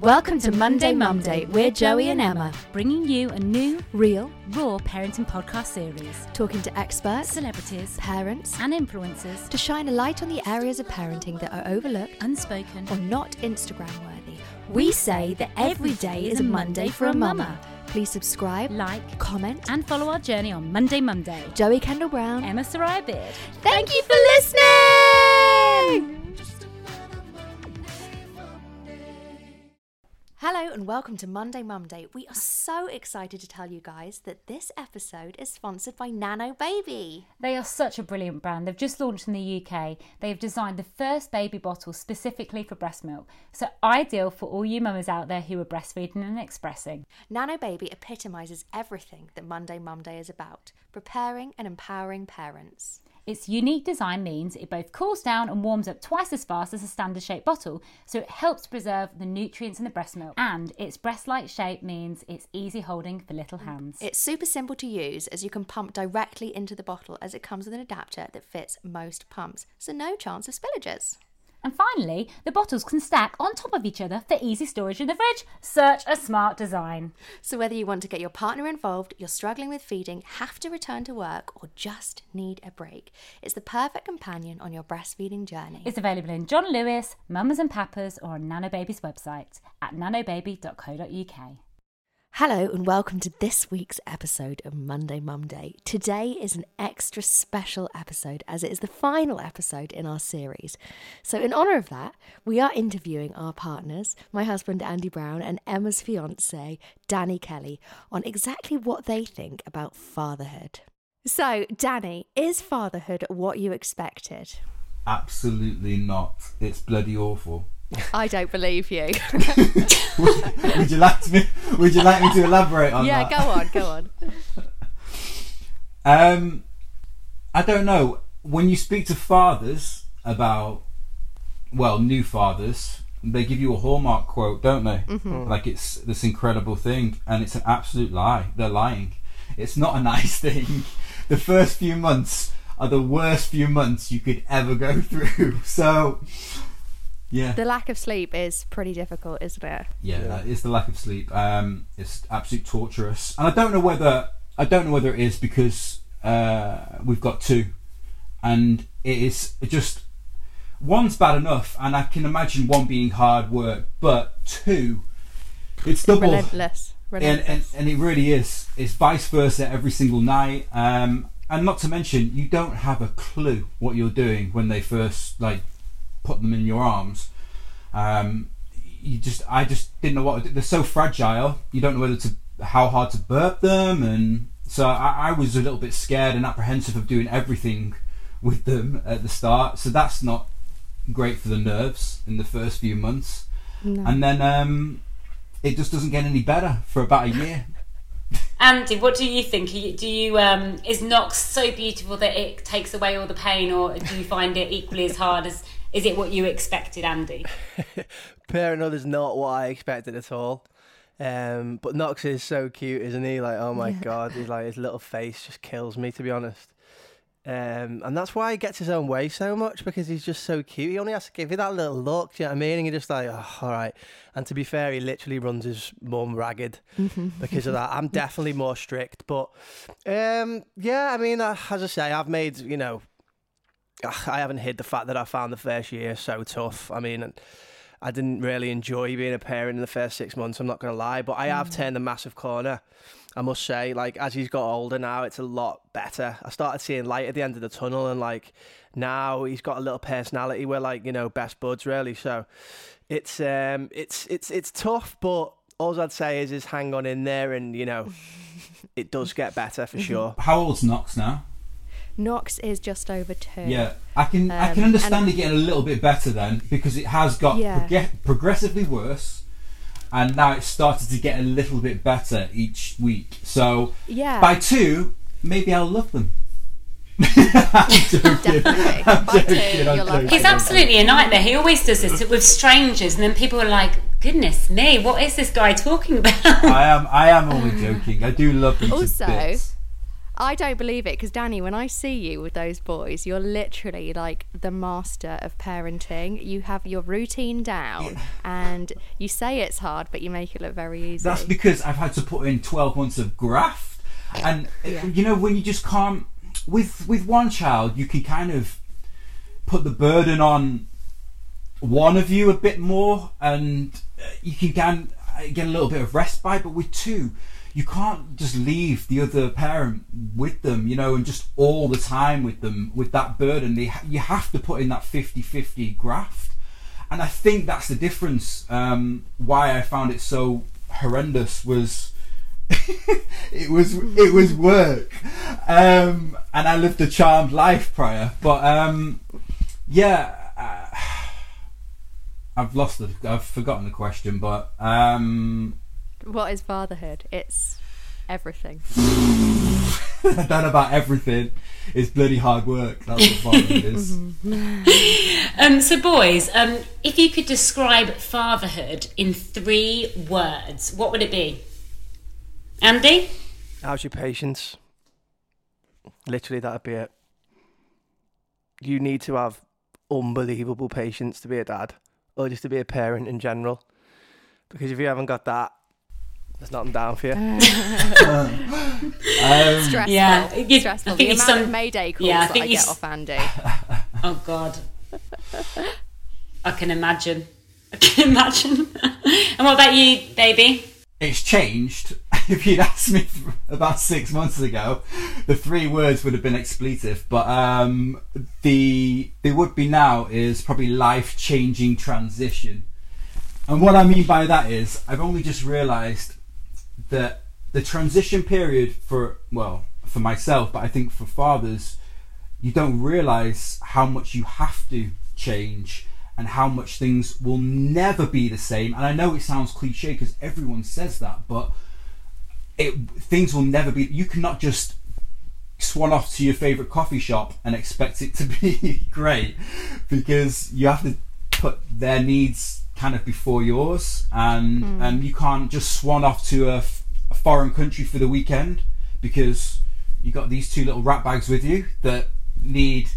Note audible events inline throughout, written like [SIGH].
Welcome to Monday Mum Day. We're Joey and Emma, bringing you a new, real, raw parenting podcast series. talking to experts, Celebrities parents, and influencers, to shine a light on the areas of parenting that are overlooked unspoken. or not Instagram worthy. We say that every day is a Monday for a mama. Please subscribe, Like comment, and follow our journey on Monday Mum Day. Joey Kendall Brown. Emma Soraya Beard. Thank you for listening! Hello and welcome to Monday Mum Day. We are so excited to tell you guys that this episode is sponsored by Nano Baby. They are such a brilliant brand. They've just launched in the UK. They have designed the first baby bottle specifically for breast milk. So ideal for all you mamas out there who are breastfeeding and expressing. Nano Baby epitomises everything that Monday Mum Day is about preparing and empowering parents. Its unique design means it both cools down and warms up twice as fast as a standard shaped bottle, so it helps preserve the nutrients in the breast milk. And its breast like shape means it's easy holding for little hands. It's super simple to use as you can pump directly into the bottle as it comes with an adapter that fits most pumps, so no chance of spillages. And finally, the bottles can stack on top of each other for easy storage in the fridge. Such a smart design. So, whether you want to get your partner involved, you're struggling with feeding, have to return to work, or just need a break, it's the perfect companion on your breastfeeding journey. It's available in John Lewis, Mamas and Papas, or on Nanobaby's website at nanobaby.co.uk. Hello, and welcome to this week's episode of Monday Mum Day. Today is an extra special episode as it is the final episode in our series. So, in honour of that, we are interviewing our partners, my husband Andy Brown and Emma's fiance, Danny Kelly, on exactly what they think about fatherhood. So, Danny, is fatherhood what you expected? Absolutely not. It's bloody awful. I don't believe you. [LAUGHS] would you like to me? Would you like me to elaborate on yeah, that? Yeah, go on, go on. [LAUGHS] Um, I don't know. When you speak to fathers about, well, new fathers, they give you a hallmark quote, don't they? Like it's this incredible thing, and it's an absolute lie. They're lying. It's not a [LAUGHS] nice thing. The first few months are the worst few months you could ever go through. So, yeah. The lack of sleep is pretty difficult, isn't it? Yeah, it's the lack of sleep. Um, it's absolute torturous, and I don't know whether I don't know whether it is because uh, we've got two, and it is just one's bad enough, and I can imagine one being hard work, but two, it's double, Relentless. and, Relentless. and and it really is. It's vice versa every single night. Um, and not to mention, you don't have a clue what you're doing when they first like put them in your arms. Um, you just, I just didn't know what they're so fragile. You don't know whether to how hard to burp them, and so I, I was a little bit scared and apprehensive of doing everything with them at the start. So that's not great for the nerves in the first few months, and then um, it just doesn't get any better for about a year. [LAUGHS] Andy, what do you think? Do you um, is Knox so beautiful that it takes away all the pain, or do you find it equally as hard as? Is it what you expected, Andy? [LAUGHS] Parenthood is not what I expected at all. Um, but Knox is so cute, isn't he? Like, oh my god, he's like his little face just kills me, to be honest. Um, and that's why he gets his own way so much because he's just so cute. He only has to give you that little look, do you know what I mean? And you're just like, oh, all right. And to be fair, he literally runs his mum ragged [LAUGHS] because of that. I'm definitely more strict, but um, yeah, I mean, uh, as I say, I've made you know, ugh, I haven't hid the fact that I found the first year so tough. I mean. I didn't really enjoy being a parent in the first six months. I'm not going to lie, but I have turned a massive corner. I must say, like as he's got older now, it's a lot better. I started seeing light at the end of the tunnel, and like now he's got a little personality. We're like you know best buds really. So it's um it's it's it's tough, but all I'd say is is hang on in there, and you know [LAUGHS] it does get better for sure. How old's Knox now? Knox is just over two. Yeah, I can I can Um, understand and- it getting a little bit better then because it has got Yeah. proge- progressively worse, and now it's started to get a little bit better each week. So Yeah. by two, maybe I'll love them. [LAUGHS] Definitely. I'm By two, joking. I'm you'll love joking. He's absolutely a nightmare. He always does this with strangers, and then people are like, "Goodness me, what is this guy talking about?" I am I am only joking. I do love them. Also, bits. I don't believe it because Danny, when I see you with those boys, you're literally like the master of parenting. You have your routine down, [LAUGHS] and you say it's hard, but you make it look very easy. That's because I've had to put in 12 months of graft. And uh, you know when you just can't with with one child you can kind of put the burden on one of you a bit more and uh, you can get, get a little bit of respite but with two you can't just leave the other parent with them you know and just all the time with them with that burden they, you have to put in that 50-50 graft and I think that's the difference. Um, why I found it so horrendous was [LAUGHS] it was it was work, um, and I lived a charmed life prior. But um, yeah, uh, [SIGHS] I've lost the I've forgotten the question. But um, what is fatherhood? It's everything. [LAUGHS] I don't know about everything. It's bloody hard work. That's what fatherhood is. [LAUGHS] [LAUGHS] Um, so, boys, um, if you could describe fatherhood in three words, what would it be? Andy? How's your patience? Literally, that'd be it. You need to have unbelievable patience to be a dad, or just to be a parent in general. Because if you haven't got that, there's nothing down for you. [LAUGHS] Um, Stressful. Yeah, you- Stressful. I The amount some- of Mayday calls yeah, I that I get s- off Andy. [LAUGHS] Oh, God. I can imagine. I can [LAUGHS] imagine. and what about you, baby? it's changed. If you'd asked me about six months ago, the three words would have been expletive. But um, the the would be now is probably life changing transition. And what I mean by that is, I've only just realised that the transition period for well for myself, but I think for fathers, you don't realise how much you have to change and how much things will never be the same. And I know it sounds cliche because everyone says that, but it things will never be. You cannot just swan off to your favorite coffee shop and expect it to be [LAUGHS] great because you have to put their needs kind of before yours, and and you can't just swan off to a, f- a foreign country for the weekend because you got these two little rat bags with you that need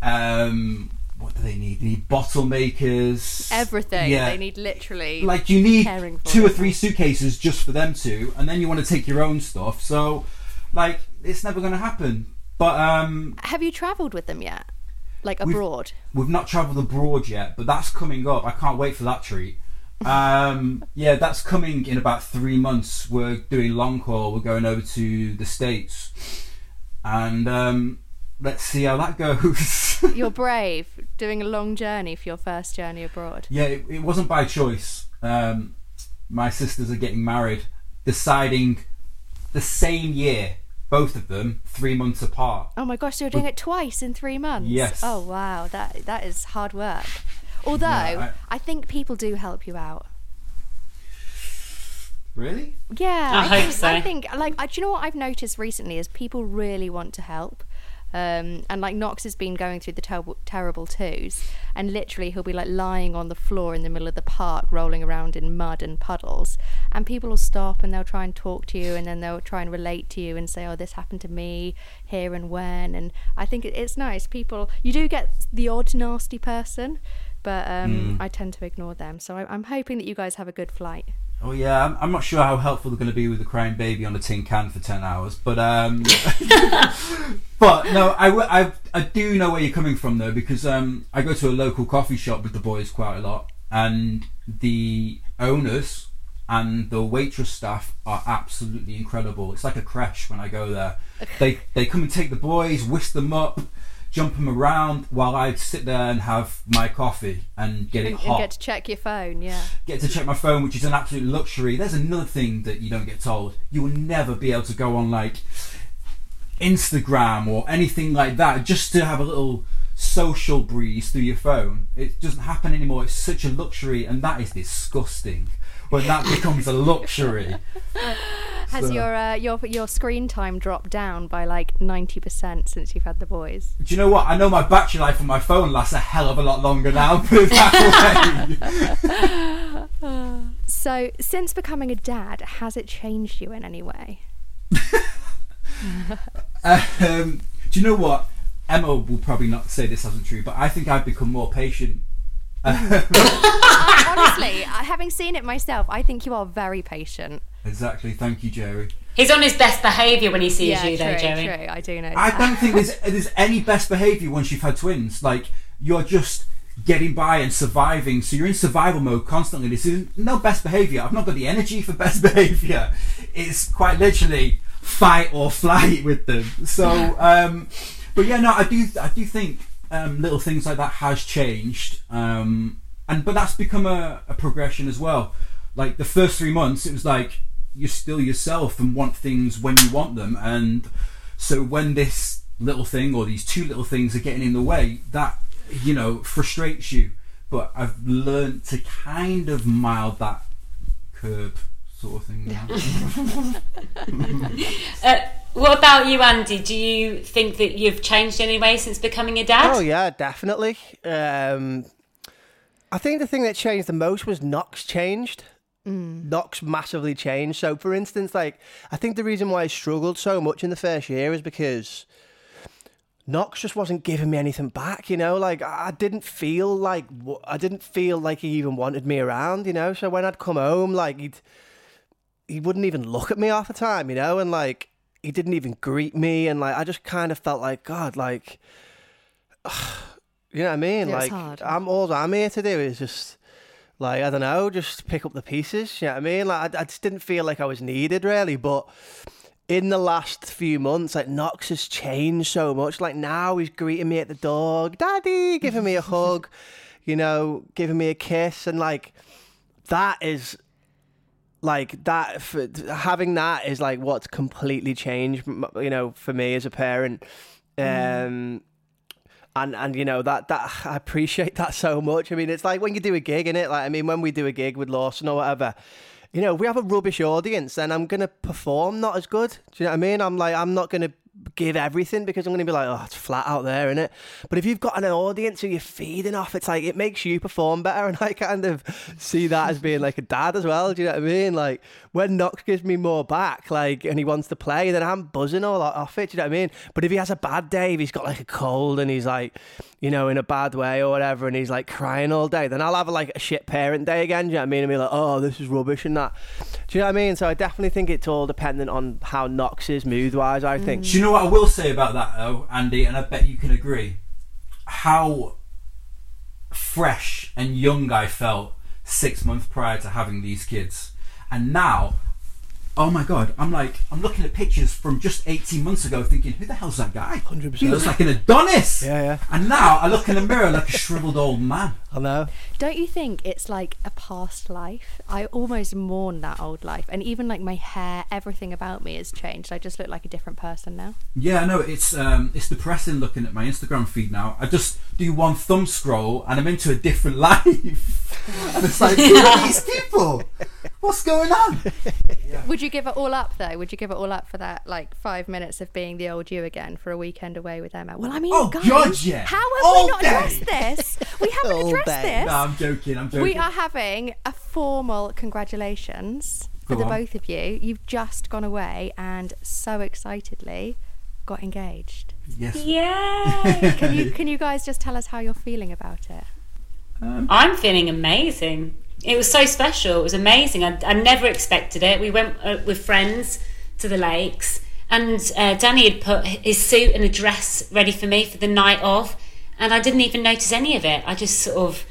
um what do they need? They need bottle makers. Everything. Yeah. They need literally. like you need two or three suitcases just for them two, and then you want to take your own stuff. So, like, it's never going to happen. But um, Have you travelled with them yet? Like We've- abroad? we've not travelled abroad yet, but that's coming up. I can't wait for that treat. Um, [LAUGHS] yeah, that's coming in about three months. We're doing long haul. We're going over to the states, and um, let's see how that goes. [LAUGHS] You're brave, doing a long journey for your first journey abroad. Yeah, it, it wasn't by choice. Um, my sisters are getting married, deciding the same year, both of them, three months apart. Oh my gosh, so you're doing it twice in three months. Yes. Oh wow, that that is hard work. Although Yeah, I, think people do help you out. Really? Yeah, I hope think, so. I think like I- do you know what I've noticed recently is people really want to help. Um, and like Knox has been going through the terrible, terrible twos, and literally he'll be like lying on the floor in the middle of the park, rolling around in mud and puddles, and people will stop and they'll try and talk to you, and then they'll try and relate to you and say, "Oh, this happened to me here and when." And I think it's nice. People, you do get the odd nasty person, but um, I tend to ignore them. So I, I'm hoping that you guys have a good flight. Oh yeah, I'm, I'm not sure how helpful they're going to be with a crying baby on a tin can for ten hours, but um, [LAUGHS] but no, I, I, I do know where you're coming from though because um, I go to a local coffee shop with the boys quite a lot, and the owners and the waitress staff are absolutely incredible. It's like a crash when I go there. They they come and take the boys, whisk them up, jump them around while I sit there and have my coffee and get it And, and hot get to check your phone, yeah. get to check my phone, which is an absolute luxury. There's another thing that you don't get told. You will never be able to go on like Instagram or anything like that just to have a little social breeze through your phone. It doesn't happen anymore. It's such a luxury, and that is disgusting. When that becomes a luxury. [LAUGHS] Has So- your uh, your your screen time dropped down by like ninety percent since you've had the boys? Do you know what? I know my battery life on my phone lasts a hell of a lot longer now. [LAUGHS] Put it that way. [LAUGHS] So, since becoming a dad, has it changed you in any way? um, do you know what? Emma will probably not say this isn't true, but I think I've become more patient. [LAUGHS] Honestly, uh, having seen it myself, I think you are very patient. Exactly. Thank you, Jerry. He's on his best behaviour when he sees yeah, you, though, Jerry. true. I do know. I that. don't think there's [LAUGHS] there's any best behaviour once you've had twins. Like you're just getting by and surviving, so you're in survival mode constantly. This is no best behaviour. I've not got the energy for [LAUGHS] best behaviour. It's quite literally fight or flight with them. So, um, but yeah, no, I do I do think um, little things like that has changed, um, and but that's become a, a progression as well. Like the first three months, it was like you're still yourself and want things when you want them, and so when this little thing or these two little things are getting in the way, that you know frustrates you. But I've learned to kind of mild that curb sort of thing now. [LAUGHS] [LAUGHS] Uh, what about you, Andy? Do you think that you've changed any way since becoming a dad? Oh yeah, definitely. Um, I think the thing that changed the most was Knox changed. Knox massively changed. So, for instance, like I think the reason why I struggled so much in the first year is because Knox just wasn't giving me anything back. You know, like I I didn't feel like w- I didn't feel like he even wanted me around. You know, so when I'd come home, like he'd he wouldn't even look at me half the time. You know, and like he didn't even greet me, and like I just kind of felt like God, like. [SIGHS] You know what I mean? Yeah, it's like hard. I'm all I'm here to do is just like I don't know, just pick up the pieces. You know what I mean? Like I, I just didn't feel like I was needed really, but in the last few months, like Knox has changed so much. Like now he's greeting me at the door, Daddy, giving me a hug, [LAUGHS] you know, giving me a kiss, and like that is like that. For, having that is like what's completely changed. You know, for me as a parent. Um, and and you know that that I appreciate that so much. I mean, it's like when you do a gig in it. Like I mean, when we do a gig with Lawson or whatever, you know, if we have a rubbish audience, then I'm gonna perform not as good. Do you know what I mean? I'm like, I'm not gonna give everything because I'm gonna be like, oh, it's flat out there, isn't it? But if you've got an audience who you're feeding off, it's like it makes you perform better, [LAUGHS] and I kind of see that as being like a dad as well. Do you know what I mean? Like when Knox gives me more back, like, and he wants to play, then I'm buzzing all off it. Do you know what I mean? But if he has a bad day, if he's got like a cold and he's like, you know, in a bad way or whatever, and he's like crying all day, then I'll have like a shit parent day again. Do you know what I mean? And be like, oh, this is rubbish and that. Do you know what I mean? So I definitely think it's all dependent on how Knox is mood wise. I think. Do you know what I will say about that though, Andy? And I bet you can agree. How fresh and young I felt six months prior to having these kids, and now, oh my god, I'm like I'm looking at pictures from just 18 months ago, thinking, who the hell's that guy? 100%. He looks like an Adonis. Yeah, yeah. And now I look in the mirror like a shriveled old man. I know. Don't you think it's like a past life? I almost mourn that old life, and even like my hair, everything about me has changed. I just look like a different person now. Yeah, no, it's um, it's depressing looking at my Instagram feed now. I just do one thumb scroll and I'm into a different [LAUGHS] life. [LAUGHS] and it's like, who are these people? [LAUGHS] What's going on? [LAUGHS] Would you give it all up though? Would you give it all up for that like five minutes of being the old you again for a weekend away with Emma? Well, I mean, Oh, guys, God, yeah. how have All we not day. addressed this? We [LAUGHS] haven't All addressed day. this. No, I'm joking. I'm joking. We are having a formal congratulations for Go the both of you. You've just gone away and so excitedly got engaged. Yes. Yay! Can you can you guys just tell us how you're feeling about it? Um, I'm feeling amazing. It was so special. It was amazing. I, I never expected it. We went uh, with friends to the lakes, and uh, Danny had put his suit and a dress ready for me for the night of, and I didn't even notice any of it. I just sort of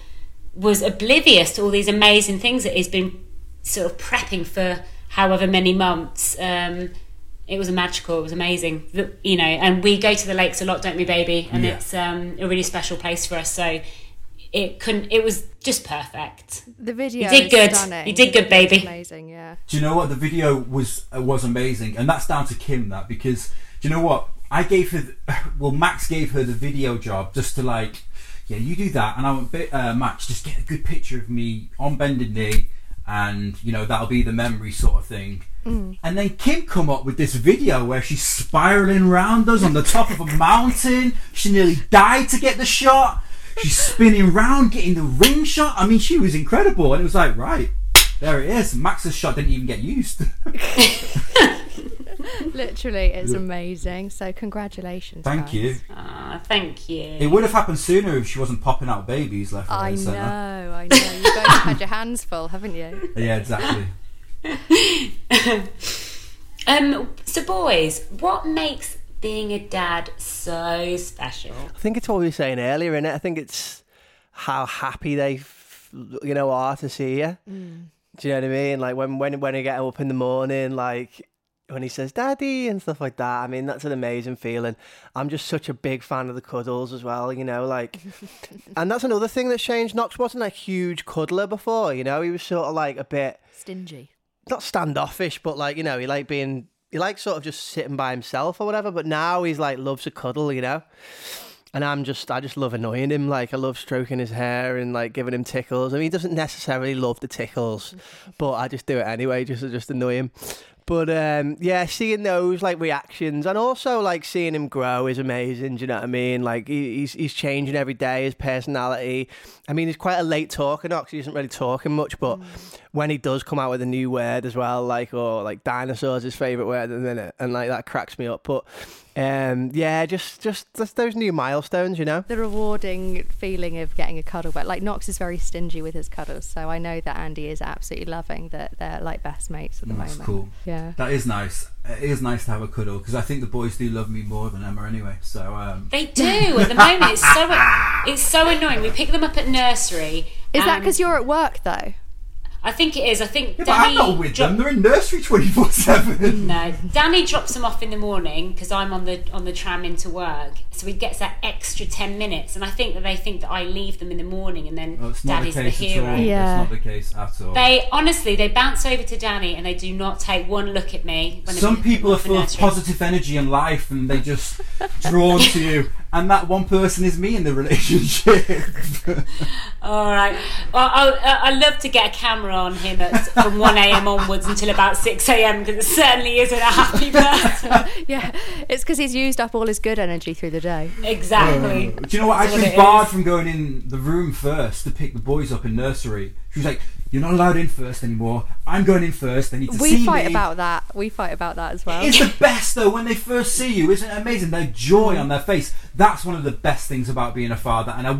was oblivious to all these amazing things that he's been sort of prepping for however many months. Um, it was magical. It was amazing. The- You know, and we go to the lakes a lot, don't we, baby? And Yeah. it's um, a really special place for us. So it couldn't. It was just perfect. The video you did is good. stunning. You did good, baby. Amazing, yeah. Do you know what the video was uh, was amazing, and that's down to Kim. That because do you know what I gave her? The, [LAUGHS] well, Max gave her the video job just to like, yeah, you do that, and I went, "Ba- uh, Max, just get a good picture of me on bended knee, and you know that'll be the memory sort of thing. And then Kim come up with this video where she's spiraling around us on the top of a mountain. She nearly died to get the shot. She's spinning round, getting the ring shot. I mean, she was incredible, and it was like, right, there it is. Max's shot didn't even get used. [LAUGHS] Literally, it's amazing. So congratulations. Thank guys. you. Ah, thank you. It would have happened sooner if she wasn't popping out babies left, right, I and know, centre. I know. You guys have had your hands full, haven't you? [LAUGHS] Yeah, exactly. [LAUGHS] Um, so boys, what makes being a dad so special? I think it's what we were saying earlier, innit? I think it's how happy they, you know, are to see you. Mm. Do you know what I mean? Like when when when you get up in the morning, like when he says "daddy" and stuff like that. I mean, that's an amazing feeling. I'm just such a big fan of the cuddles as well. You know, like, [LAUGHS] and that's another thing that's changed. Knox wasn't a huge cuddler before. You know, he was sort of like a bit Stingy. not standoffish, but like you know, he like being he like sort of just sitting by himself or whatever. But now he's like loves a cuddle, you know. And I'm just I just love annoying him. Like I love stroking his hair and like giving him tickles. I mean, he doesn't necessarily love the tickles, but I just do it anyway, just to just annoy him. But um, yeah, seeing those like reactions and also like seeing him grow is amazing. Do you know what I mean? Like he's he's changing every day. His personality. I mean, he's quite a late talker 'cause he isn't really talking much. But when he does come out with a new word as well, like or like dinosaurs, his favorite word at the minute, and like that cracks me up. But um, yeah, just just just those new milestones, you know. The rewarding feeling of getting a cuddle, but like Knox is very stingy with his cuddles, so I know that Andy is absolutely loving that they're like best mates at the moment. That's moment. cool. Yeah. That is nice. It is nice to have a cuddle because I think the boys do love me more than Emma anyway. So um, They do. At the moment, it's so it's so annoying. We pick them up at nursery. Is that because you're at work though? I think it is. I think yeah, but I'm Danny not with dro- them. They're in nursery twenty four seven. No, Danny drops them off in the morning because I'm on the on the tram into work, so he gets that extra ten minutes. And I think that they think that I leave them in the morning, and then Well, it's Daddy's the the, hero. Yeah. It's not the case at all. They honestly, they bounce over to Danny, and they do not take one look at me. When Some people are full of positive energy and life, and they just drawn to you. [LAUGHS] And that one person is me in the relationship. [LAUGHS] All right. Well, I, uh, I love to get a camera on him at, from 1 a.m. onwards until about 6 a.m. because it certainly isn't a happy [LAUGHS] person. Yeah, it's because he's used up all his good energy through the day. exactly. Uh, do you know what? I That's what was it barred is. from going in the room first to pick the boys up in nursery. She was like, "You're not allowed in first anymore. I'm going in first. They need to We see me. We fight about that. We fight about that as well. It's the best though when they first see you, isn't it amazing? Their joy on their face. That's one of the best things about being a father, and I,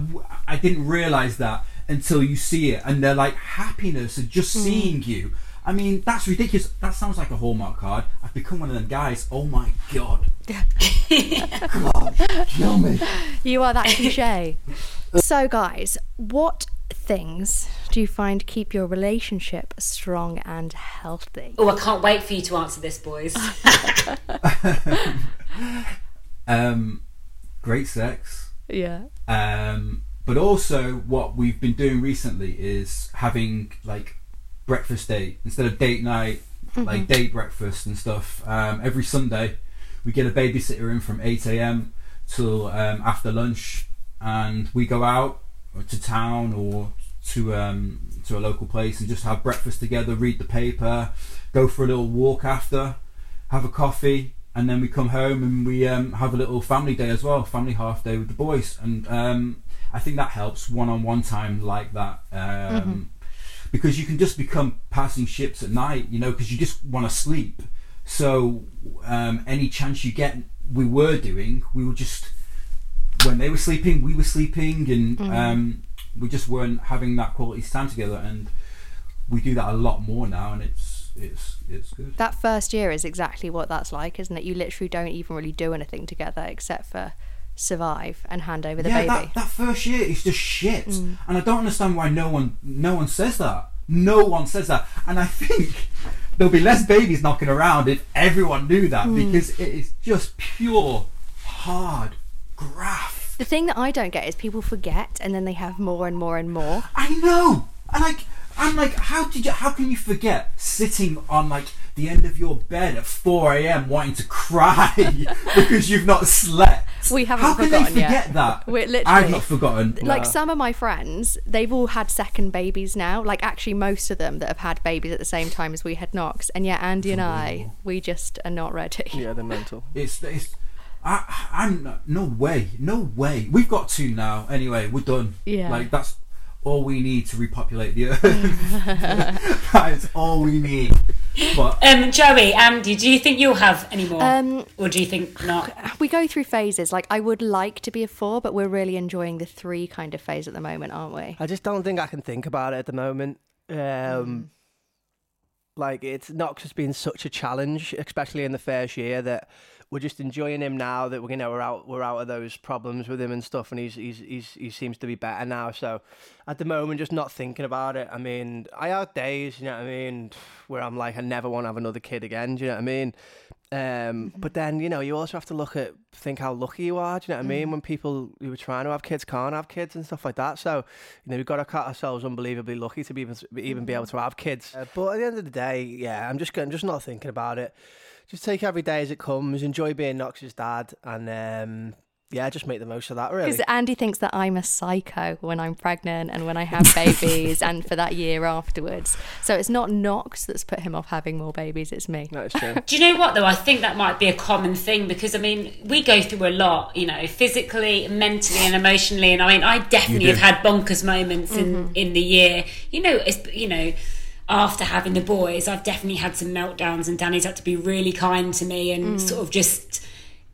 I didn't realize that until you see it, and they're like happiness of just mm. seeing you. I mean, that's ridiculous. That sounds like a Hallmark card. I've become one of them guys. Oh my god. [LAUGHS] God, kill me. You are that cliche. [LAUGHS] Uh, so, guys, what things do you find keep your relationship strong and healthy? Oh, I can't wait for you to answer this, boys. [LAUGHS] [LAUGHS] Um, great sex. Yeah. Um, but also, what we've been doing recently is having like breakfast date instead of date night, like date breakfast and stuff. Um, every Sunday, we get a babysitter in from eight a.m. till um, after lunch, and we go out to town or to um, to a local place and just have breakfast together, read the paper, go for a little walk after, have a coffee, and then we come home and we um, have a little family day as well, family half day with the boys, and um, I think that helps one-on-one time like that. Um, Because you can just become passing ships at night, you know, because you just want to sleep. So um, any chance you get, we were doing, we were just when they were sleeping, we were sleeping, and um, we just weren't having that quality time together. And we do that a lot more now, and it's it's it's good. That first year is exactly what that's like, isn't it? You literally don't even really do anything together except for survive and hand over the yeah, baby. that, that first year is just shit, mm. and I don't understand why no one no one says that. No one says that, and I think there'll be less babies knocking around if everyone knew that mm. because it is just pure hard graft. The thing that I don't get is people forget and then they have more and more and more. I know. And like I'm like, how did you how can you forget sitting on like the end of your bed at four AM wanting to cry [LAUGHS] because you've not slept? We haven't How can they forgotten yet. forget that? We're literally- I've not forgotten. Like No. some of my friends, they've all had second babies now. Like actually, most of them that have had babies at the same time as we had Knox. And yet, Andy and I, we just are not ready. Yeah, they're mental. It's it's I I'm not- no way. No way. We've got two now. Anyway, we're done. Yeah. Like that's all we need to repopulate the [LAUGHS] earth. [LAUGHS] that is all we need. But Um, Joey, Andy, do you think you'll have any more, Um, or do you think not? we go through phases. Like I would like to be a four, but we're really enjoying the three kind of phase at the moment, aren't we? I just don't think I can think about it at the moment. Um, Like it's Knox has been such a challenge, especially in the first year, that we're just enjoying him now. That we're you know we're out we're out of those problems with him and stuff, and he's he's, he's he seems to be better now. So at the moment, just not thinking about it. I mean, I have days, you know what I mean, where I'm like, I never want to have another kid again. Do you know what I mean? Um, but then you know you also have to look at think how lucky you are. Do you know what I mean? When people who are trying to have kids can't have kids and stuff like that. So you know we've got to cut ourselves unbelievably lucky to be even even be able to have kids. Uh, but at the end of the day, yeah, I'm just I'm just not thinking about it. Just take every day as it comes. Enjoy being Knox's dad, and um, yeah, just make the most of that. Really. Because Andy thinks that I'm a psycho when I'm pregnant and when I have babies [LAUGHS] and for that year afterwards. So it's not Knox that's put him off having more babies, it's me. That is true. [LAUGHS] Do you know what though? I think that might be a common thing because I mean we go through a lot, you know, physically, mentally, and emotionally. And I mean, I definitely have had bonkers moments in mm-hmm. in the year. You know, it's you know. After having the boys, I've definitely had some meltdowns, and Danny's had to be really kind to me and mm. sort of just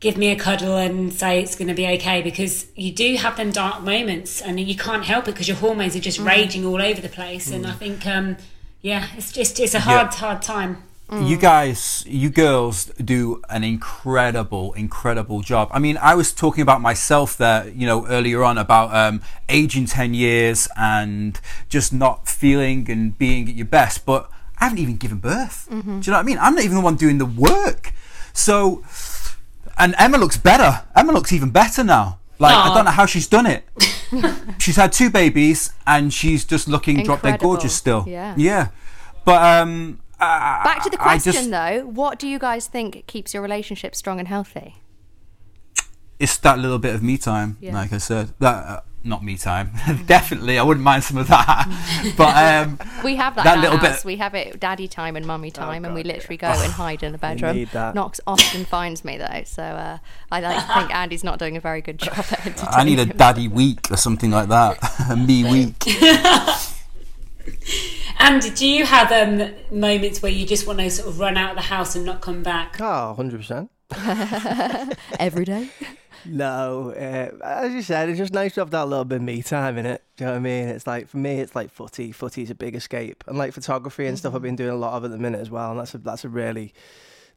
give me a cuddle and say it's going to be okay because you do have them dark moments and you can't help it because your hormones are just raging all over the place. And I think, um, yeah, it's just it's a hard, hard time. you guys, you girls do an incredible, incredible job. I mean, I was talking about myself there, you know, earlier on about um, aging 10 years and just not feeling and being at your best, but I haven't even given birth. Do you know what I mean? I'm not even the one doing the work. So, and Emma looks better. Emma looks even better now. Like, I don't know how she's done it. [LAUGHS] she's had two babies and she's just looking drop dead gorgeous still. Yeah. Yeah. But, um, Back to the question just- though, what do you guys think keeps your relationship strong and healthy? it's that little bit of me time, Yeah. like I said. That uh, not me time, [LAUGHS] definitely. I wouldn't mind some of that, [LAUGHS] but um, We have that, That little house. bit- We have it daddy time and mummy time, and we God, literally go and [LAUGHS] hide in the bedroom. need that. Knox often finds me though, so uh, I like to think Andy's not doing a very good job I need a daddy week or something like that. a me week. And do you have um, moments where you just want to sort of run out of the house and not come back? oh, 100%. every day. No, uh, as you said, it's just nice to have that little bit of me time in it. Do you know what I mean? It's like for me, it's like footy. Footy's a big escape, and like photography and stuff. I've been doing a lot of at the minute as well, and that's a that's a really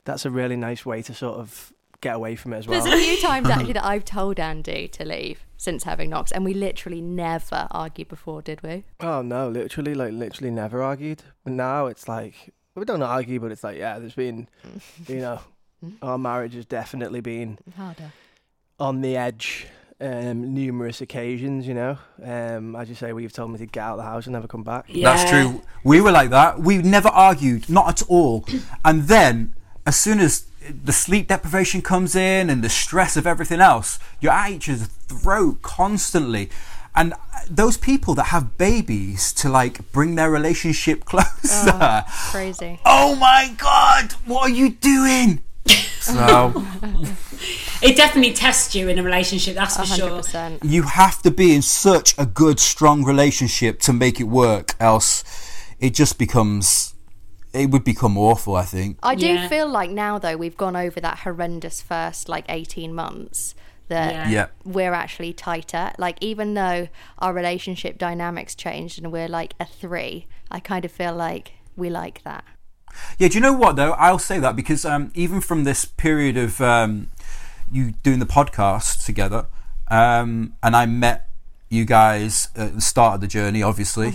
that's a really nice way to sort of get away from it as well. There's a few times [LAUGHS] actually that I've told Andy to leave since having Knox, and we literally never argued before, did we? Oh no, literally, like literally never argued. But now it's like we don't argue, but it's like yeah, there's been, you know, [LAUGHS] our marriage has definitely been Harder. On the edge. Um, numerous occasions, you know. Um, as you say, well, you've told me to get out of the house and never come back. That's true. We were like that. We never argued, not at all. [COUGHS] And then, as soon as the sleep deprivation comes in and the stress of everything else, you're at each other's throat constantly. And those people that have babies to like bring their relationship [LAUGHS] closer. Crazy. oh my god, what are you doing? [LAUGHS] So It definitely tests you in a relationship, that's for hundred sure. percent. you have to be in such a good, strong relationship to make it work, else it just becomes it would become awful, I think. I do Yeah. feel like now though we've gone over that horrendous first like eighteen months that Yeah. Yeah. we're actually tighter. Like even though our relationship dynamics changed and we're like a three, I kind of feel like we like that. Yeah, do you know what though? I'll say that because um, even from this period of um, you doing the podcast together, um, and I met you guys at the start of the journey. Obviously,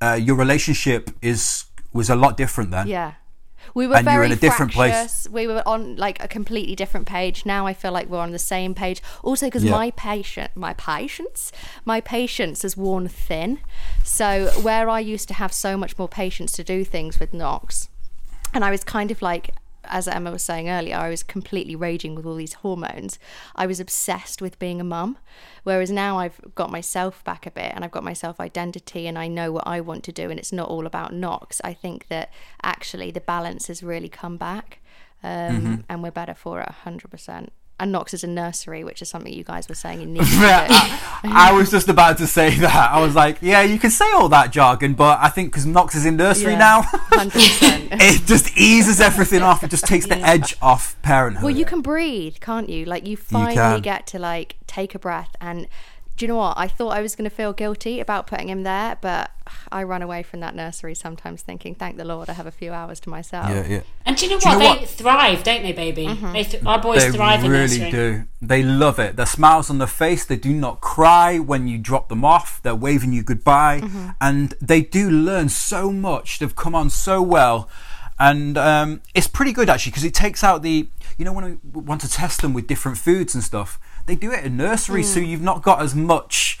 uh, your relationship is was a lot different then. Yeah. We were And very in a different place. fractious. We were on like a completely different page. Now I feel like we're on the same page. Also because Yeah. my patient, my patience, my patience has worn thin. So where I used to have so much more patience to do things with Knox, and I was kind of like as Emma was saying earlier, I was completely raging with all these hormones. I was obsessed with being a mum. Whereas now I've got myself back a bit and I've got my self identity and I know what I want to do and it's not all about Knox. I think that actually the balance has really come back um, and we're better for it 100%. And Knox is a nursery, which is something you guys were saying you to do. I, I was just about to say that. I was like, yeah, you can say all that jargon, but I think because Knox is in nursery Yeah, now, [LAUGHS] it just eases everything off. It just takes the edge off parenthood. Well, you can breathe, can't you? Like you finally can. get to like take a breath and do you know what? I thought I was going to feel guilty about putting him there, but I run away from that nursery sometimes thinking, thank the Lord, I have a few hours to myself. yeah, yeah. And do you know Do you what? know they what? thrive, don't they, baby? Mm-hmm. They th- our boys They thrive in really nursery. They really do. They love it. The smiles on their face. They do not cry when you drop them off. They're waving you goodbye, Mm-hmm. and they do learn so much. They've come on so well, and um, it's pretty good actually because it takes out the. You know when we want to test them with different foods and stuff, they do it in nursery, so Mm. you've not got as much.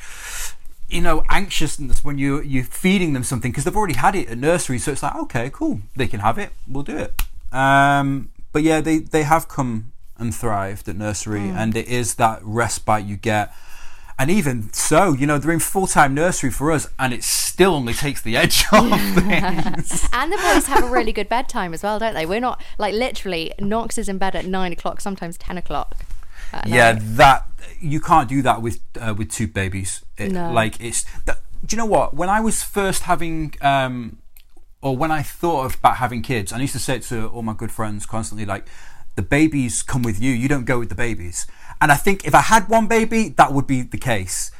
You know, anxiousness when you you're feeding them something because they've already had it at nursery, so it's like okay, cool, they can have it, we'll do it. Um, but yeah, they they have come and thrived at nursery, Mm. and it is that respite you get. And even so, you know, they're in full time nursery for us, and it still only takes the edge [LAUGHS] off [LAUGHS] things. And the boys have a really good bedtime as well, don't they? We're not like literally Knox is in bed at nine o'clock, sometimes ten o'clock. Yeah, that you can't do that with uh, with two babies. It, No. Like it's. That, do you know what? When I was first having, um, or when I thought about having kids, I used to say to all my good friends constantly, like, the babies come with you. You don't go with the babies. And I think if I had one baby, that would be the case.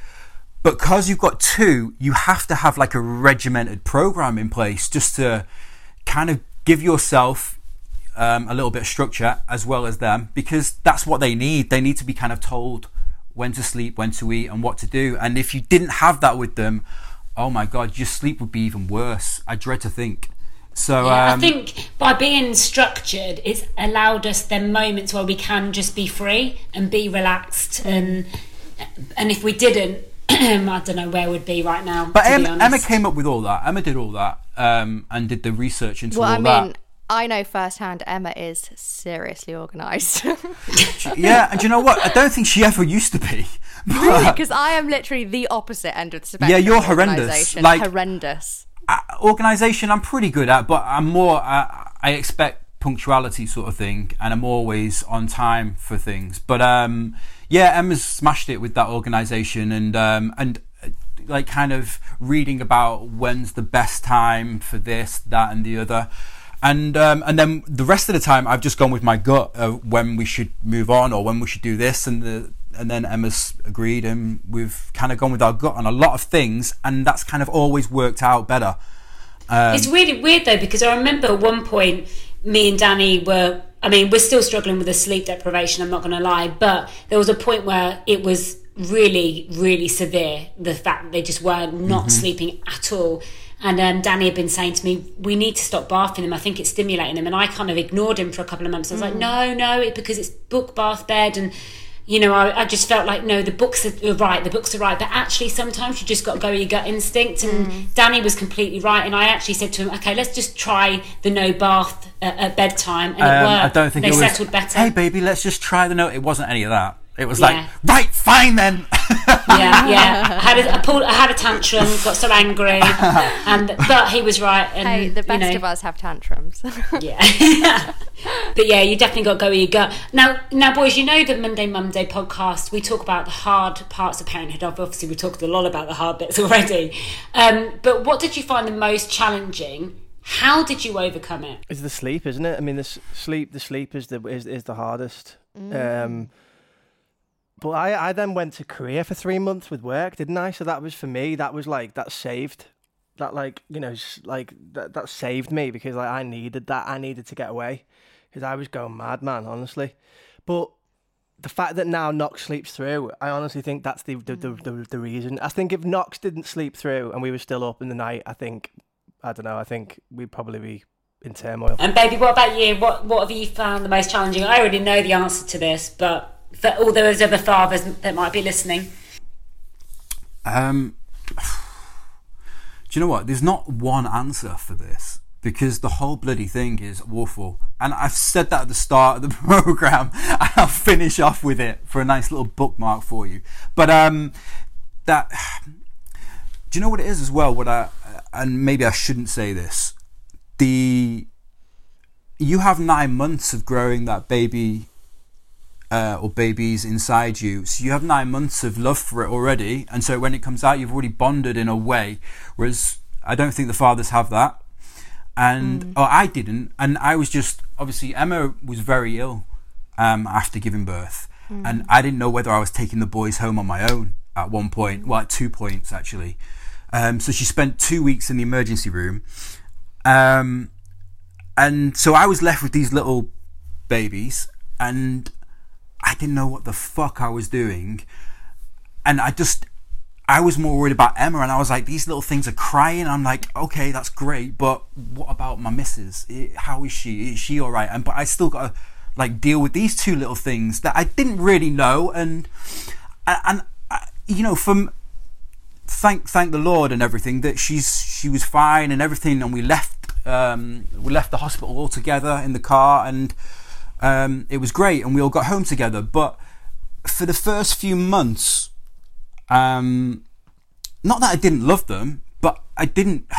But because you've got two, you have to have like a regimented program in place just to kind of give yourself um, a little bit of structure as well as them because that's what they need. They need to be kind of told when to sleep, when to eat, and what to do. And if you didn't have that with them, oh my God, your sleep would be even worse. I dread to think. So Yeah, um, I think by being structured, it's allowed us them moments where we can just be free and be relaxed. And and if we didn't, [CLEARS THROAT] I don't know where we'd be right now. But to be Emma. Emma came up with all that. Emma did all that um, and did the research into Well, all I mean, that. I know firsthand Emma is seriously organised. [LAUGHS] Yeah, and you know what? I don't think she ever used to be. Because I am literally the opposite end of the spectrum. Yeah, you're horrendous. Like- horrendous. uh, organization I'm pretty good at, but I'm more uh, I expect punctuality sort of thing, and I'm always on time for things. But um, yeah, Emma's smashed it with that organization and um, and uh, like kind of reading about when's the best time for this, that, and the other. And um, and then the rest of the time, I've just gone with my gut of when we should move on or when we should do this, and the and then Emma's agreed, and we've kind of gone with our gut on a lot of things, and that's kind of always worked out better. Um, It's really weird though because I remember at one point me and Danny were. I mean, we're still struggling with the sleep deprivation. I'm not going to lie, but there was a point where it was really, really severe. The fact that they just were not sleeping at all. And um, Danny had been saying to me, "We need to stop bathing them. I think it's stimulating them." And I kind of ignored him for a couple of months. I was like, "No, no, it, because it's book bath bed and." you know, I, I just felt like no, the books are right, the books are right, but actually sometimes you just got to go with your gut instinct. And Danny was completely right, and I actually said to him, okay, let's just try the no bath at, at bedtime, and it um, worked. I don't think they it was. settled better. Hey, baby, let's just try the no. It wasn't any of that. It was Yeah. like, right, fine then. [LAUGHS] yeah, yeah. I had a, I pulled, I had a tantrum, got so angry, [LAUGHS] and but he was right. And Hey, the you best know, of us have tantrums. [LAUGHS] Yeah. [LAUGHS] but yeah, you definitely got to go with your gut. Now, now, boys, you know the Monday Mum Day podcast. We talk about the hard parts of parenthood. Obviously, we talked a lot about the hard bits already. Um, but what did you find the most challenging? How did you overcome it? It's the sleep, isn't it? I mean, the sleep, the sleep is the is, is the hardest. Um, but I, I then went to Korea for three months with work, didn't I? So that was for me. That was like that saved. That like you know like that that saved me because like I needed that. I needed to get away because I was going mad, man. Honestly, but the fact that now Knox sleeps through, I honestly think that's the the, the, the, the reason. I think if Knox didn't sleep through and we were still up in the night, I think I don't know. I think we'd probably be in turmoil. And baby, what about you? What what have you found the most challenging? I already know the answer to this, but for all those other fathers that might be listening, Um, [SIGHS] do you know what? There's not one answer for this because the whole bloody thing is awful. And I've said that at the start of the [LAUGHS] program, and I'll finish off with it for a nice little bookmark for you. But um, that [SIGHS] do you know what it is as well? What I and maybe I shouldn't say this. The you have nine months of growing that baby uh, or babies inside you. So you have nine months of love for it already, and so when it comes out, you've already bonded in a way. Whereas I don't think the fathers have that, and or I didn't, and I was just obviously Emma was very ill um, after giving birth, and I didn't know whether I was taking the boys home on my own at one point, well, at two points actually. Um, so she spent two weeks in the emergency room. Um, and so I was left with these little babies, and I didn't know what the fuck I was doing. And I just, I was more worried about Emma, and I was like, these little things are crying. I'm like, okay, that's great, but what about my missus? How is she? Is she all right? And but I still got to like deal with these two little things that I didn't really know, and and, and you know, from thank thank the Lord and everything that she's she was fine and everything, and we left um, we left the hospital all together in the car, and um, it was great, and we all got home together. But for the first few months, um, not that I didn't love them, but I didn't. [SIGHS]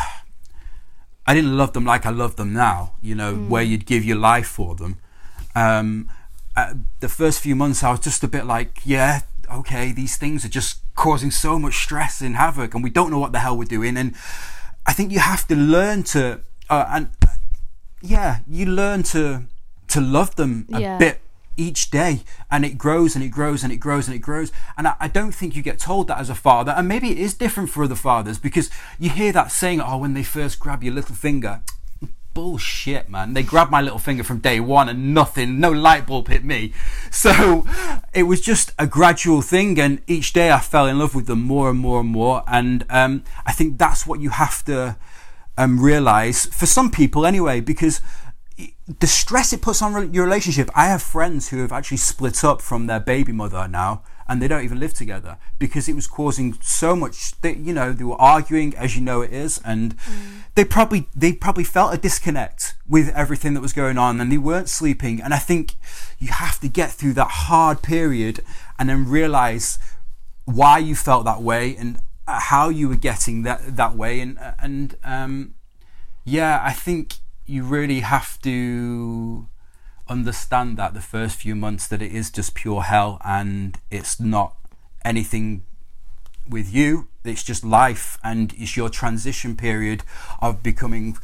I didn't love them like I love them now. You know, where you'd give your life for them. Um, uh, the first few months, I was just a bit like, yeah, okay, these things are just causing so much stress and havoc, and we don't know what the hell we're doing. And I think you have to learn to, uh, and yeah, you learn to to love them a Yeah. bit each day, and it grows and it grows and it grows and it grows. And I, I don't think you get told that as a father, and maybe it is different for other fathers because you hear that saying, "Oh, when they first grab your little finger." bullshit, man. They grabbed my little finger from day one and nothing, no light bulb hit me. So it was just a gradual thing, and each day I fell in love with them more and more and more. And um, I think that's what you have to um, realize for some people, anyway, because the stress it puts on your relationship. I have friends who have actually split up from their baby mother now, and they don't even live together because it was causing so much. that you know, they were arguing, as you know it is, and they probably they probably felt a disconnect with everything that was going on, and they weren't sleeping. And I think you have to get through that hard period and then realize why you felt that way and uh, how you were getting that that way, and and um, yeah, I think you really have to understand that the first few months that it is just pure hell and it's not anything with you. It's just life and it's your transition period of becoming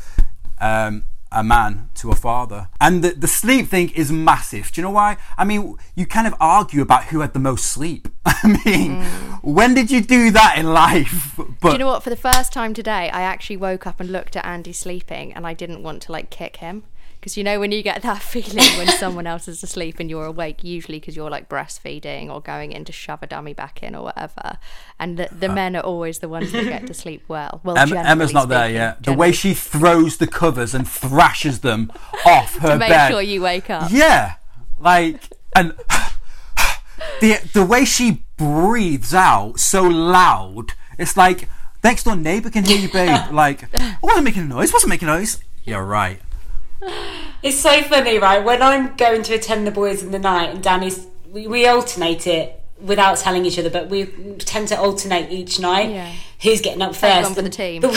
um, a man to a father. And the, the sleep thing is massive. Do you know why? I mean you kind of argue about who had the most sleep [LAUGHS] i mean mm. when did you do that in life but Do you know what? For the first time today, I actually woke up and looked at Andy sleeping, and I didn't want to like kick him. Because you know when you get that [LAUGHS] feeling when someone else is asleep and you're awake, usually because you're like breastfeeding or going in to shove a dummy back in or whatever, and the, the uh. men are always the ones that get to sleep well. Well, Emma, Emma's generally not there speaking, yet. The way she throws the covers and thrashes them off [LAUGHS] her to make bed. sure you wake up. Yeah, like and the the way she breathes out so loud. It's like next door neighbor can hear you, babe. [LAUGHS] Like I wasn't making a noise. Wasn't making a noise. Yeah, right. It's so funny, right? When I'm going to attend the boys in the night, and Danny's, we, we alternate it without telling each other, but we tend to alternate each night. Yeah. Who's getting up Take first? one for the And team. [LAUGHS] and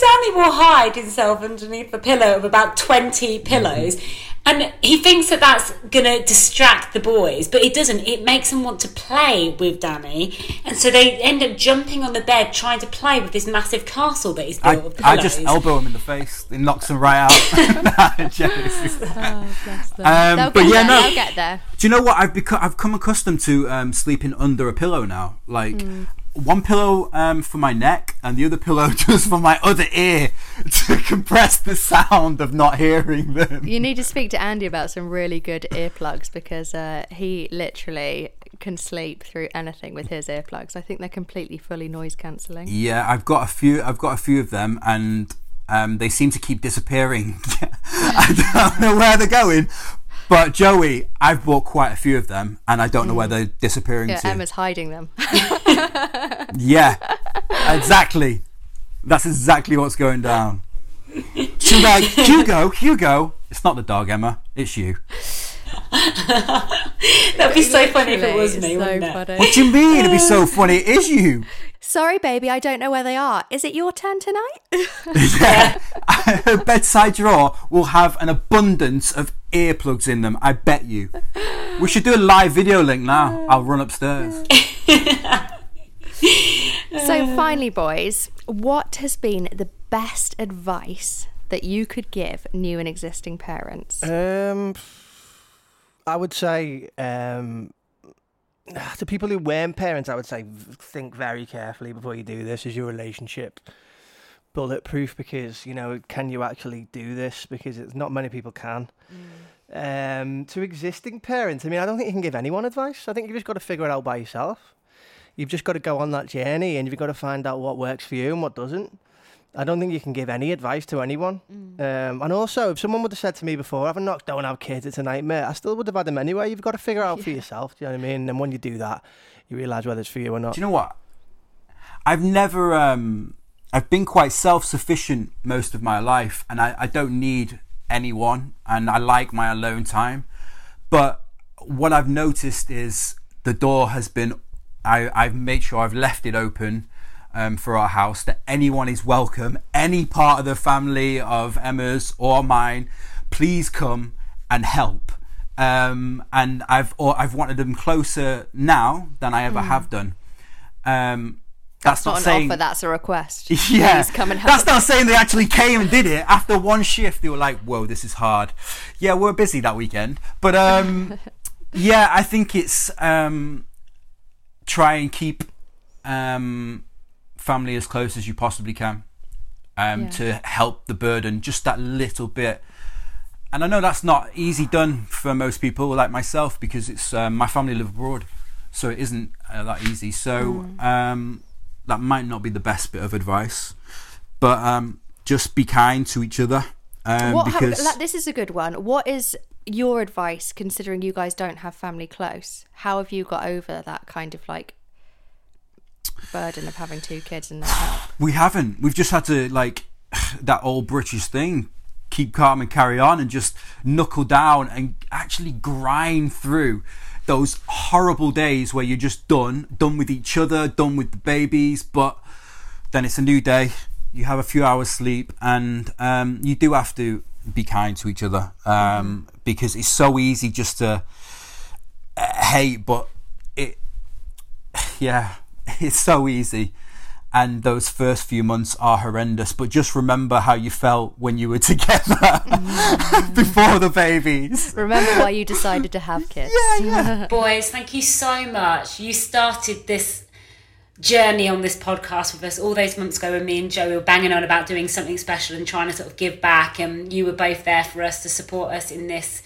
Danny will hide himself underneath a pillow of about 20 pillows. Mm-hmm. And he thinks that that's going to distract the boys, but it doesn't. It makes them want to play with Danny. And so they end up jumping on the bed trying to play with this massive castle that he's built I, of I pillows. just elbow him in the face. It knocks him right out. [LAUGHS] [LAUGHS] Nah. Oh. Um, they'll but get yeah, there. no. They'll get there. Do you know what I've become? I've come accustomed to um, sleeping under a pillow now. Like one pillow um, for my neck and the other pillow [LAUGHS] just for my other ear to [LAUGHS] compress the sound of not hearing them. You need to speak to Andy about some really good earplugs because uh, he literally can sleep through anything with his earplugs. I think they're completely fully noise cancelling. Yeah, I've got a few. I've got a few of them, and um, they seem to keep disappearing. [LAUGHS] I don't know where they're going. But Joey, I've bought quite a few of them, and I don't know where hmm. they're disappearing Yeah, to. Emma's hiding them. [LAUGHS] [LAUGHS] Yeah, exactly. That's exactly what's going down. She's like, Hugo, Hugo. It's not the dog, Emma. It's you. [LAUGHS] That'd be so funny if it was me, so wouldn't it? funny. What do you mean? It'd be so funny. It is you. Sorry, baby, I don't know where they are. Is it your turn tonight? Yeah. [LAUGHS] Her [LAUGHS] bedside drawer will have an abundance of earplugs in them, I bet you. We should do a live video link now. [LAUGHS] I'll run upstairs. so, finally, boys, what has been the best advice that you could give new and existing parents? Um, I would say um, [SIGHS] to people who weren't parents, I would say think very carefully before you do this. Is your relationship bulletproof? Because you know, can you actually do this? Because it's not many people can. Um, to existing parents, I mean, I don't think you can give anyone advice. I think you've just got to figure it out by yourself. You've just got to go on that journey, and you've got to find out what works for you and what doesn't. I don't think you can give any advice to anyone. Um, and also, if someone would have said to me before, "Have a knock, don't have kids, it's a nightmare," I still would have had them anyway. You've got to figure it out for yourself. Do you know what I mean? And when you do that, you realise whether it's for you or not. Do you know what? I've never, um, I've been quite self sufficient most of my life, and I, I don't need anyone, and I like my alone time. But what I've noticed is the door has been, I, I've made sure I've left it open um, for our house that anyone is welcome, any part of the family of Emma's or mine, please come and help. Um, and I've or I've wanted them closer now than I ever have done. Um, that's, That's not, an saying offer, that's a request. [LAUGHS] yeah, Please come and help. that's not saying they actually came and did it. After one shift, they were like, "Whoa, this is hard." Yeah, we're busy that weekend, but um, [LAUGHS] yeah, I think it's um, try and keep um, family as close as you possibly can um, Yeah. to help the burden just that little bit. And I know that's not easy done for most people, like myself, because it's um, my family live abroad, so it isn't uh, that easy. So Mm. um, that might not be the best bit of advice, but um, just be kind to each other. Um, what because like, this is a good one. What is your advice, considering you guys don't have family close? How have you got over that kind of like burden of having two kids and no help? we haven't. We've just had to like [SIGHS] that old British thing. Keep calm and carry on, and just knuckle down and actually grind through those horrible days where you're just done, done with each other, done with the babies. But then it's a new day. You have a few hours sleep, and um, you do have to be kind to each other um, because it's so easy just to uh, hate. But it, [SIGHS] yeah, [LAUGHS] it's so easy. And those first few months are horrendous. But just remember how you felt when you were [LAUGHS] together mm. [LAUGHS] before the babies. Remember why you decided to have kids? Yeah, yeah. Boys, thank you so much. You started this journey on this podcast with us all those months ago when me and Joe were banging on about doing something special and trying to sort of give back and you were both there for us to support us in this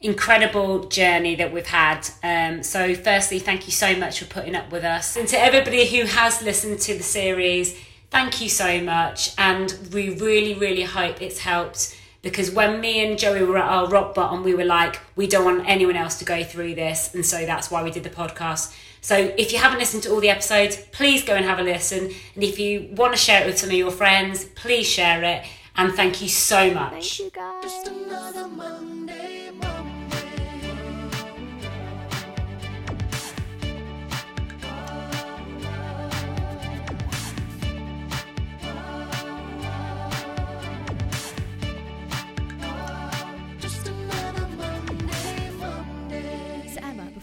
incredible journey that we've had. Um, so firstly, thank you so much for putting up with us. And to everybody who has listened to the series, thank you so much. And we really, really hope it's helped because when me and Joey were at our rock bottom, we were like, we don't want anyone else to go through this. And so that's why we did the podcast. So if you haven't listened to all the episodes, please go and have a listen. And if you want to share it with some of your friends, please share it. And thank you so much. Thank you guys.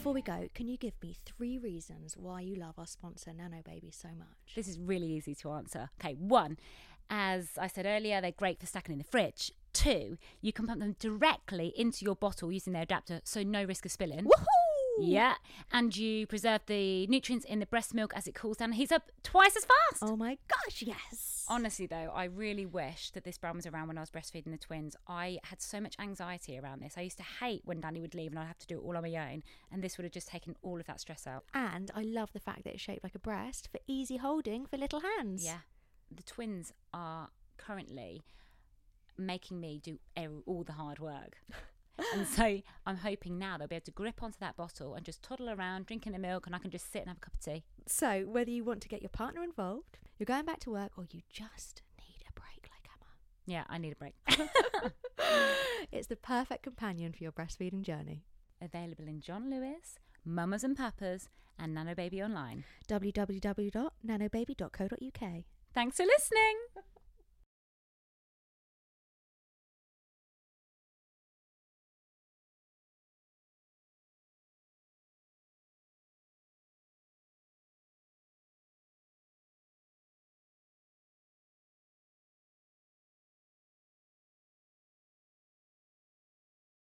Before we go, can you give me three reasons why you love our sponsor Nano Baby so much? This is really easy to answer. Okay, one, as I said earlier, they're great for stacking in the fridge. Two, you can pump them directly into your bottle using their adapter, so no risk of spilling. Woohoo! Yeah, and you preserve the nutrients in the breast milk as it cools down and heats up twice as fast. Oh my gosh, yes. Honestly, though, I really wish that this brand was around when I was breastfeeding the twins. I had so much anxiety around this. I used to hate when Danny would leave and I'd have to do it all on my own, and this would have just taken all of that stress out. And I love the fact that it's shaped like a breast for easy holding for little hands. Yeah, the twins are currently making me do all the hard work. [LAUGHS] and so I'm hoping now they'll be able to grip onto that bottle and just toddle around drinking the milk, and I can just sit and have a cup of tea. So, whether you want to get your partner involved, you're going back to work, or you just need a break like Emma, Yeah, I need a break. [LAUGHS] it's the perfect companion for your breastfeeding journey. Available in John Lewis, Mamas and Papas, and Nano Baby Online. www.nanobaby.co.uk. Thanks for listening.